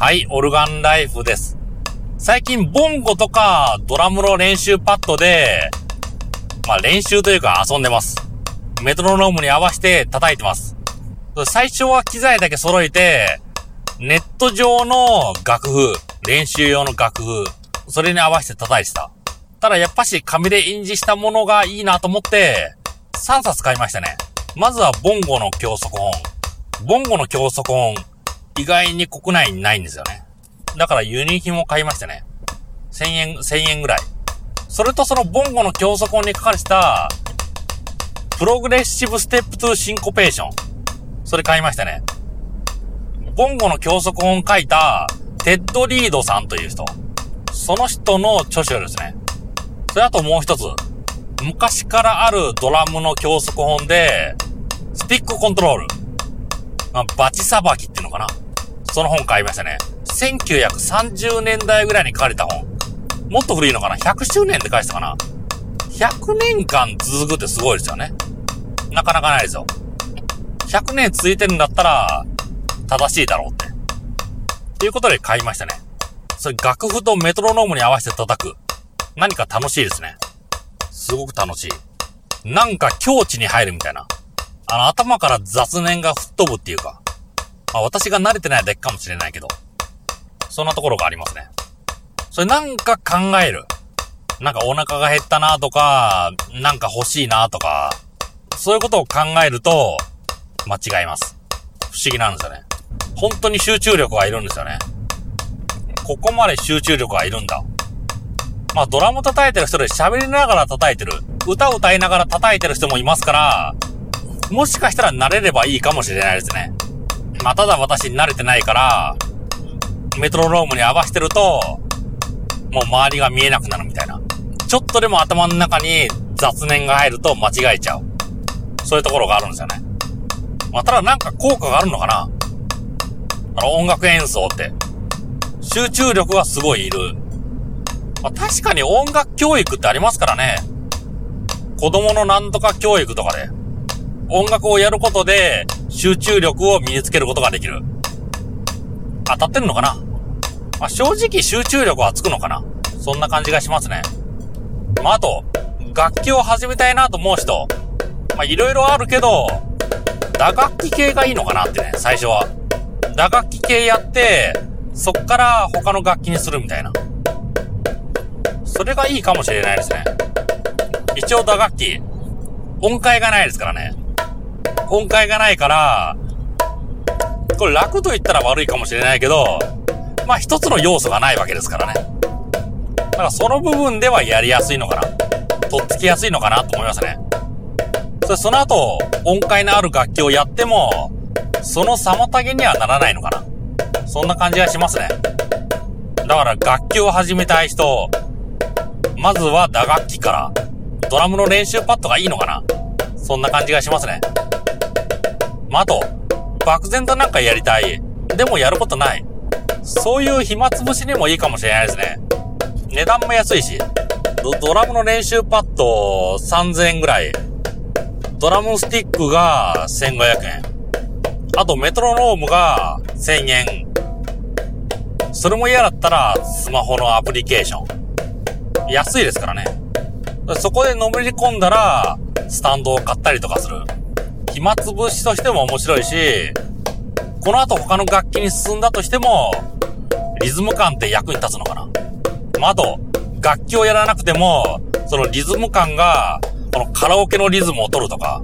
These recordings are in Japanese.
はい、オルガンライフです。最近、ボンゴとかドラムの練習パッドで、まあ練習というか遊んでます。メトロノームに合わせて叩いてます。最初は機材だけ揃えて、ネット上の楽譜、練習用の楽譜、それに合わせて叩いてた。ただやっぱし紙で印字したものがいいなと思って、3冊買いましたね。まずはボンゴの教則本。ボンゴの教則本、意外に国内にないんですよね。だから輸入品も買いましたね。1000円、1000円ぐらい。それとそのボンゴの教則本に書かれてた、 Progressive Steps to Syncopation。それ買いましたね。ボンゴの教則本書いた、 Ted Reed さんという人。その人の著書ですね。それあともう一つ。昔からあるドラムの教則本で、スティックコントロール。まあ、バチさばきっていうのかな。その本買いましたね。1930年代ぐらいに書かれた本。もっと古いのかな ?100 周年って書いてたかな ?100 年間続くってすごいですよね。なかなかないですよ。100年続いてるんだったら、正しいだろうって。ということで買いましたね。それ楽譜とメトロノームに合わせて叩く。何か楽しいですね。すごく楽しい。なんか境地に入るみたいな。あの、頭から雑念が吹っ飛ぶっていうか。まあ、私が慣れてないだけかもしれないけど。そんなところがありますね。それなんか考える。なんかお腹が減ったなとか、なんか欲しいなとか、そういうことを考えると、間違います。不思議なんですよね。本当に集中力がいるんですよね。ここまで集中力がいるんだ。まあドラム叩いてる人で喋りながら叩いてる。歌を歌いながら叩いてる人もいますから、もしかしたら慣れればいいかもしれないですね。まあただ私慣れてないから、メトロノームに合わせてると、もう周りが見えなくなるみたいな。ちょっとでも頭の中に雑念が入ると間違えちゃう。そういうところがあるんですよね。まあ、ただなんか効果があるのかなあの音楽演奏って。集中力がすごいいる。まあ、確かに音楽教育ってありますからね。子供のなんとか教育とかで。音楽をやることで集中力を身につけることができる。当たってるのかな？まあ、正直集中力はつくのかな？そんな感じがしますね。まあ、あと、楽器を始めたいなと思う人。まあ、いろいろあるけど、打楽器系がいいのかなってね、最初は。打楽器系やって、そっから他の楽器にするみたいな。それがいいかもしれないですね。一応打楽器、音階がないですからね。音階がないから、これ楽と言ったら悪いかもしれないけど、まあ一つの要素がないわけですからね。だからその部分ではやりやすいのかな。とっつきやすいのかなと思いますね。それその後、音階のある楽器をやっても、その妨げにはならないのかな。そんな感じがしますね。だから楽器を始めたい人、まずは打楽器から、ドラムの練習パッドがいいのかな。そんな感じがしますね。まあ、あと、漠然となんかやりたい。でもやることない。そういう暇つぶしにもいいかもしれないですね。値段も安いし。ドドラムの練習パッド3000円ぐらい。ドラムスティックが1500円。あとメトロノームが1000円。それも嫌だったらスマホのアプリケーション。安いですからね。そこでのめり込んだらスタンドを買ったりとかする。暇つぶしとしても面白いし、この後他の楽器に進んだとしても、リズム感って役に立つのかな。まあ、あと、楽器をやらなくても、そのリズム感が、このカラオケのリズムを取るとか、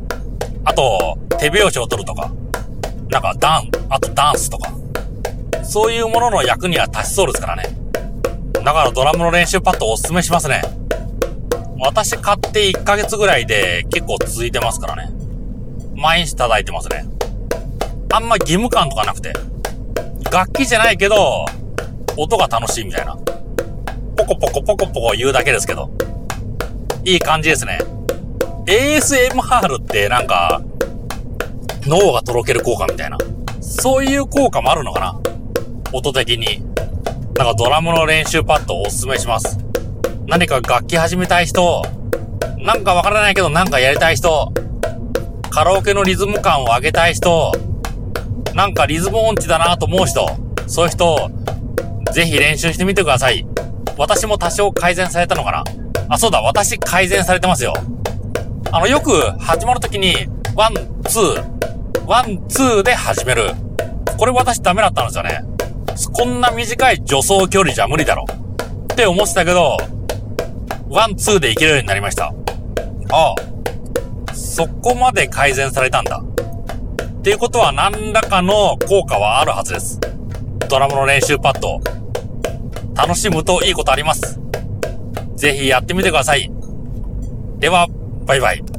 あと、手拍子を取るとか、なんかダン、あとダンスとか、そういうものの役には立ちそうですからね。だからドラムの練習パッドおすすめしますね。私買って1ヶ月ぐらいで結構続いてますからね。毎日叩いてますね。あんま義務感とかなくて。楽器じゃないけど、音が楽しいみたいな。ポコポコポコポコ言うだけですけど。いい感じですね。ASMR ってなんか、脳がとろける効果みたいな。そういう効果もあるのかな音的に。なんかドラムの練習パッドをおすすめします。何か楽器始めたい人、なんかわからないけどなんかやりたい人、カラオケのリズム感を上げたい人、なんかリズム音痴だなと思う人、そういう人、ぜひ練習してみてください。私も多少改善されたのかなあ、そうだ、私改善されてますよ。あの、よく始まるときに、 one, two, one, two で始める。これ私ダメだったんですよね。こんな短い助走距離じゃ無理だろ。って思ってたけど、one, two でいけるようになりました。ああ、そこまで改善されたんだ。っていうことは何らかの効果はあるはずです。ドラムの練習パッド。楽しむといいことあります。ぜひやってみてください。では、バイバイ。